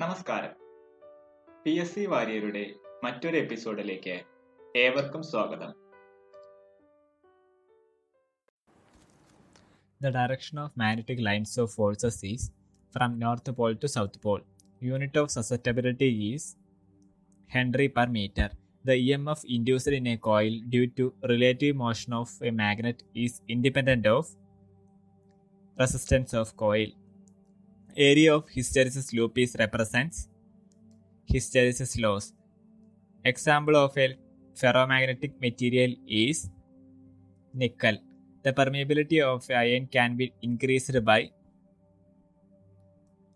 നമസ്കാരം. P S C വാര്യരുടെ മറ്റൊരു എപ്പിസോഡിലേക്ക് ഏവർക്കും സ്വാഗതം. The direction of magnetic lines of forces is from north pole to south pole unit of susceptibility is henry per metre the E M F induced in a coil due to relative motion of a magnet is independent of resistance of coil Area of hysteresis loop is represents hysteresis loss. Example of a ferromagnetic material is nickel. The permeability of iron can be increased by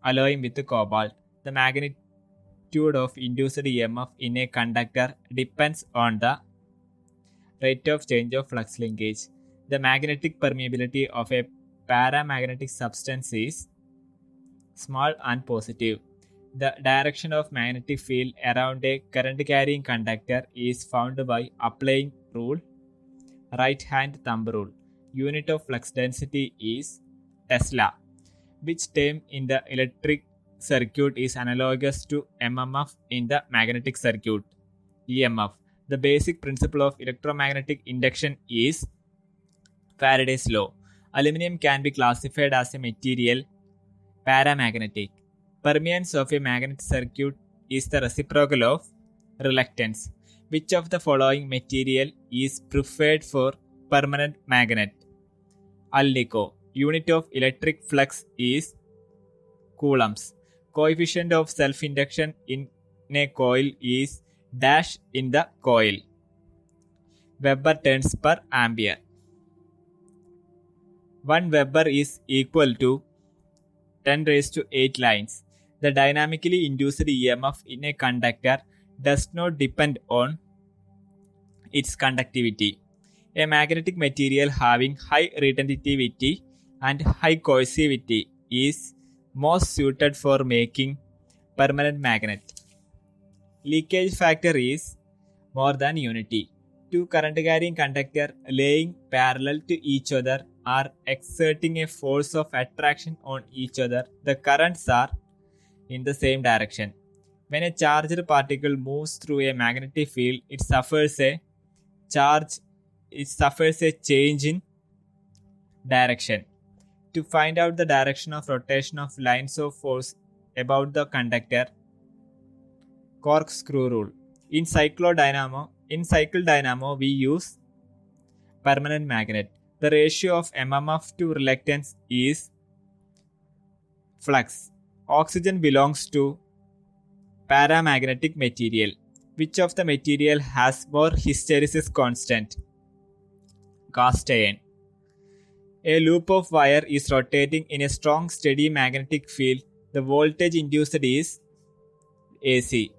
alloying with cobalt. The magnitude of induced EMF in a conductor depends on the rate of change of flux linkage. The magnetic permeability of a paramagnetic substance is small and positive. The direction of magnetic field around a current carrying conductor is found by applying rule right hand thumb rule. Unit of flux density is Tesla, which term in the electric circuit is analogous to MMF in the magnetic circuit. EMF. The basic principle of electromagnetic induction is Faraday's law. Aluminum can be classified as a material paramagnetic. Permeance of a magnetic circuit is the reciprocal of reluctance. Which of the following material is preferred for permanent magnet? Alnico. Unit of electric flux is coulombs. Coefficient of self-induction in a coil is dash in the coil. Weber turns per ampere. 1 Weber is equal to 10 raised to 8 lines. The dynamically induced EMF in a conductor does not depend on its conductivity. A magnetic material having high retentivity and high coercivity is most suited for making permanent magnet. Leakage factor is more than unity. Two current carrying conductor laying parallel to each other are exerting a force of attraction on each other. The currents are in the same direction. When a charged particle moves through a magnetic field, it suffers a charge it suffers a change in direction. To find out the direction of rotation of lines of force about the conductor, corkscrew rule. In cyclodynamo, in cycle dynamo, we use permanent magnet. The ratio of MMF to reluctance is flux. Oxygen belongs to paramagnetic material. Which of the material has more hysteresis constant? Cast iron. A loop of wire is rotating in a strong steady magnetic field. The voltage induced is AC.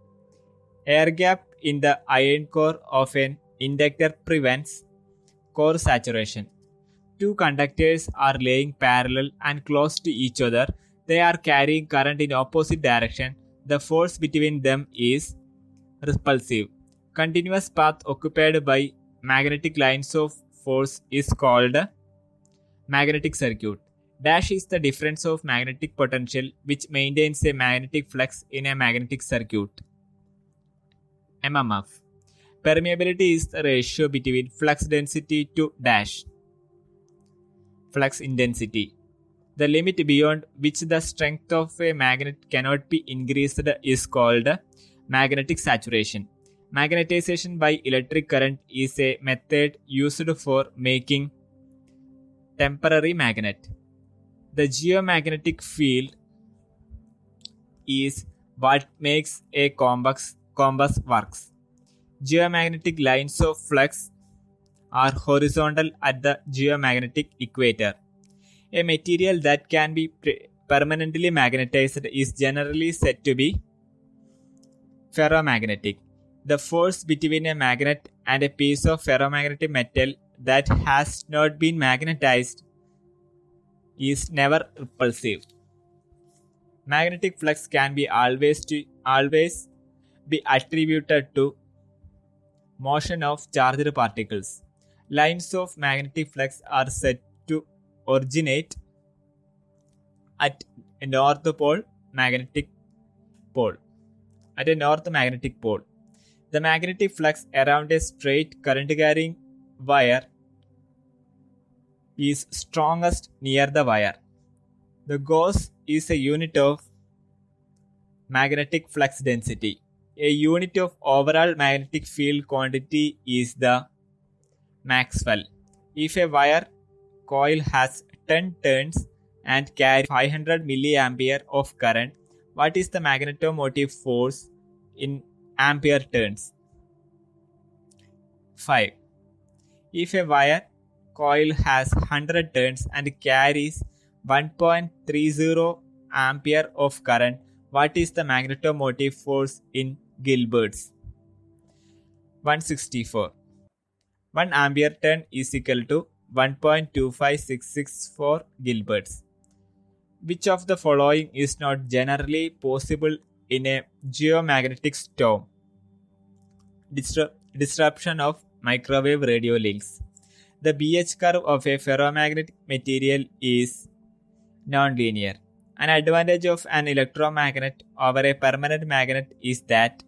Air gap in the iron core of an inductor prevents core saturation. Two conductors are laying parallel and close to each other. They are carrying current in opposite direction. The force between them is repulsive. Continuous path occupied by magnetic lines of force is called magnetic circuit. Dash is the difference of magnetic potential which maintains a magnetic flux in a magnetic circuit. MMF. Permeability is the ratio between flux density to dash. Flux intensity. The limit beyond which the strength of a magnet cannot be increased is called magnetic saturation. Magnetization by electric current is a method used for making temporary magnet. The geomagnetic field is what makes a compass, compass works. Geomagnetic lines of flux are horizontal at the geomagnetic equator. A material that can be pre- permanently magnetized is generally said to be ferromagnetic. The force between a magnet and a piece of ferromagnetic metal that has not been magnetized is never repulsive. Magnetic flux can be always to always be attributed to motion of charged particles. Lines of magnetic flux are said to originate at a North Pole magnetic pole, at a north magnetic pole. The magnetic flux around a straight current carrying wire is strongest near the wire. The Gauss is a unit of magnetic flux density. A unit of overall magnetic field quantity is the Maxwell. If a wire coil has 10 turns and carries 500 milliampere of current, what is the magnetomotive force in ampere turns? 5. If a wire coil has 100 turns and carries 1.30 ampere of current, what is the magnetomotive force in Gilberts? 164. 1 ampere turn is equal to 1.25664 Gilberts. Which of the following is not generally possible in a geomagnetic storm? Disru- disruption of microwave radio links. The BH curve of a ferromagnetic material is nonlinear. An advantage of an electromagnet over a permanent magnet is that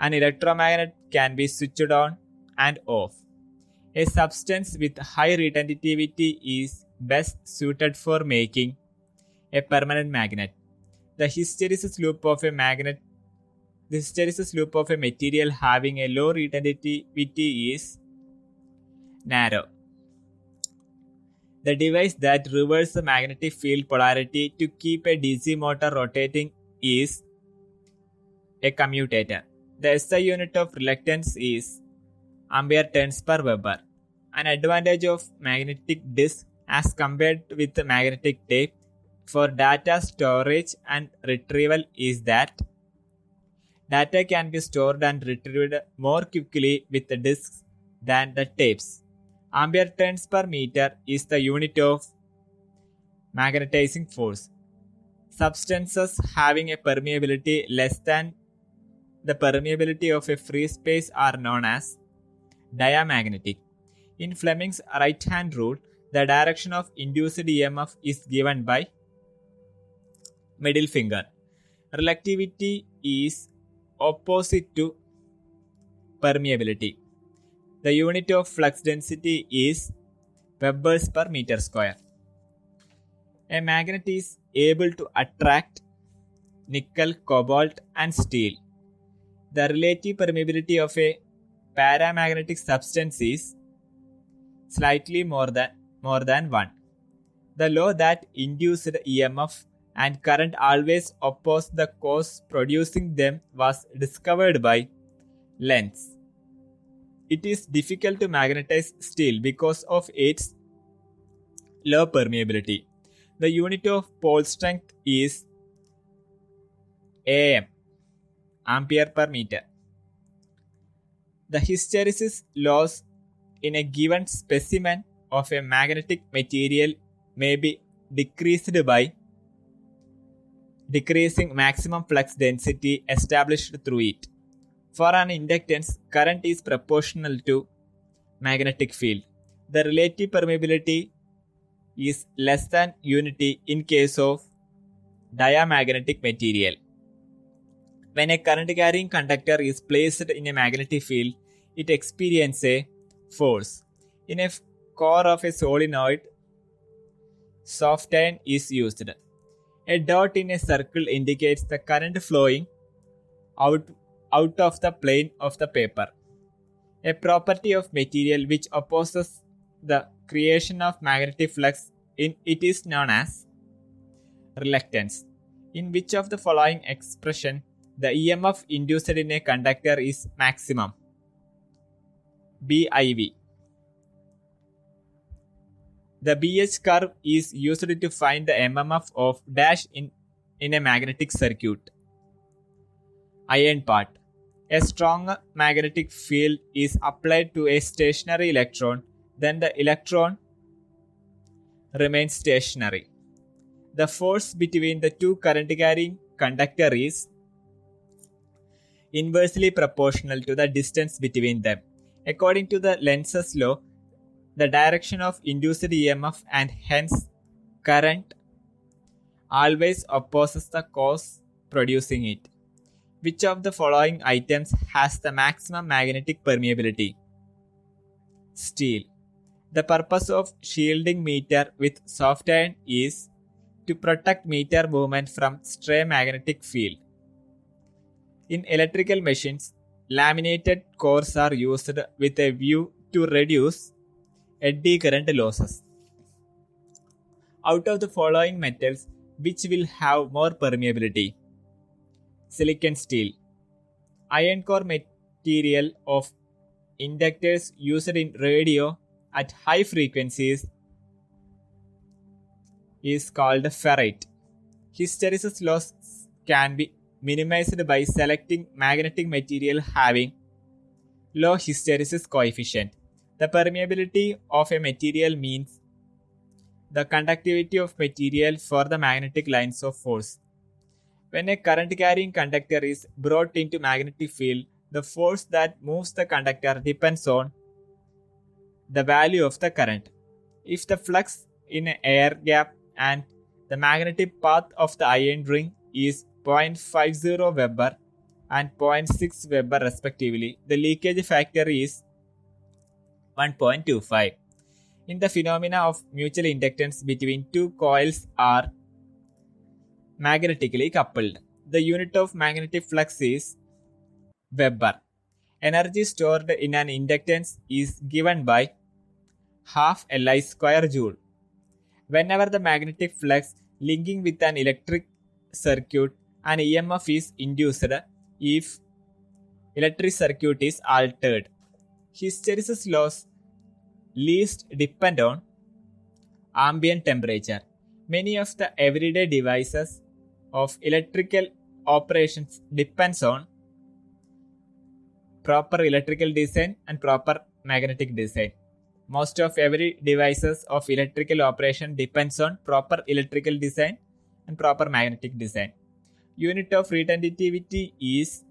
an electromagnet can be switched on and off. A substance with high retentivity is best suited for making a permanent magnet. The hysteresis loop of a magnet the hysteresis loop of a material having a low retentivity is narrow. The device that reverses the magnetic field polarity to keep a DC motor rotating is a commutator. The SI unit of reluctance is ampere turns per Weber. An advantage of magnetic disk as compared with magnetic tape for data storage and retrieval is that data can be stored and retrieved more quickly with the disks than the tapes. Ampere turns per meter is the unit of magnetizing force. Substances having a permeability less than the permeability of a free space are known as diamagnetic. In Fleming's right hand rule, the direction of induced EMF is given by middle finger. Reluctivity is opposite to permeability. The unit of flux density is Webers per meter square. A magnet is able to attract nickel, cobalt, and steel. The relative permeability of a paramagnetic substance is slightly more than more than 1. The law that induced EMF and current always oppose the cause producing them was discovered by Lenz. It is difficult to magnetize steel because of its low permeability. The unit of pole strength is AM, ampere per meter. The hysteresis loss in a given specimen of a magnetic material may be decreased by decreasing maximum flux density established through it. For an inductance, current is proportional to magnetic field. The relative permeability is less than unity in case of diamagnetic material. When a current carrying conductor is placed in a magnetic field, it experiences a force. In a core of a solenoid, soft iron is used. A dot in a circle indicates the current flowing out, out of the plane of the paper. A property of material which opposes the creation of magnetic flux in it is known as reluctance. In which of the following expression the EMF induced in a conductor is maximum? BIV. The BH curve is used to find the MMF of dash in, in a magnetic circuit. Iron part. A strong magnetic field is applied to a stationary electron, then the electron remains stationary. The force between the two current carrying conductor is inversely proportional to the distance between them. According to the Lenz's law, the direction of induced EMF and hence current always opposes the cause producing it. Which of the following items has the maximum magnetic permeability? Steel. The purpose of shielding meter with soft iron is to protect meter movement from stray magnetic field. In electrical machines, laminated cores are used with a view to reduce eddy current losses. Out of the following metals, which will have more permeability? Silicon steel. Iron core material of inductors used in radio at high frequencies is called ferrite. Hysteresis loss can be minimized by selecting magnetic material having low hysteresis coefficient. The permeability of a material means the conductivity of material for the magnetic lines of force. When a current carrying conductor is brought into magnetic field, the force that moves the conductor depends on the value of the current. If the flux in an air gap and the magnetic path of the iron ring is 0.50 Weber and 0.6 Weber respectively, the leakage factor is 1.25. In the phenomena of mutual inductance between two coils are magnetically coupled. The unit of magnetic flux is Weber. Energy stored in an inductance is given by half Li square joule. Whenever the magnetic flux linking with an electric circuit, an EMF is induced if electric circuit is altered. Hysteresis loss least depend on ambient temperature. Many of the everyday devices of electrical operations depends on proper electrical design and proper magnetic design. Most of every devices of electrical operation depends on proper electrical design and proper magnetic design. Unit of retentivity is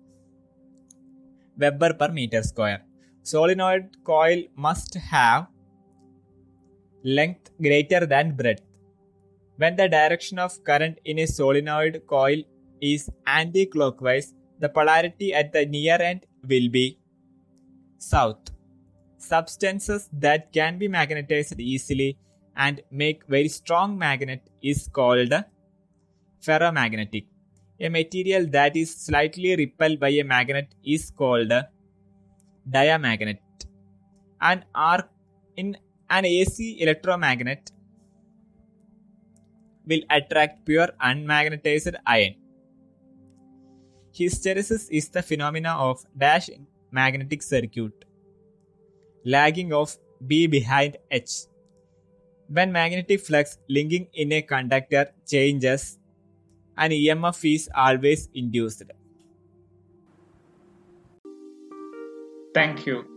Weber per meter square. Solenoid coil must have length greater than breadth. When the direction of current in a solenoid coil is anti-clockwise, the polarity at the near end will be south. Substances that can be magnetized easily and make very strong magnet is called ferromagnetic. A material that is slightly repelled by a magnet is called diamagnet. An arc in an AC electromagnet will attract pure unmagnetized iron. Hysteresis is the phenomena of dash magnetic circuit, lagging of B behind H. When magnetic flux linking in a conductor changes, an EMF is always induced. Thank you.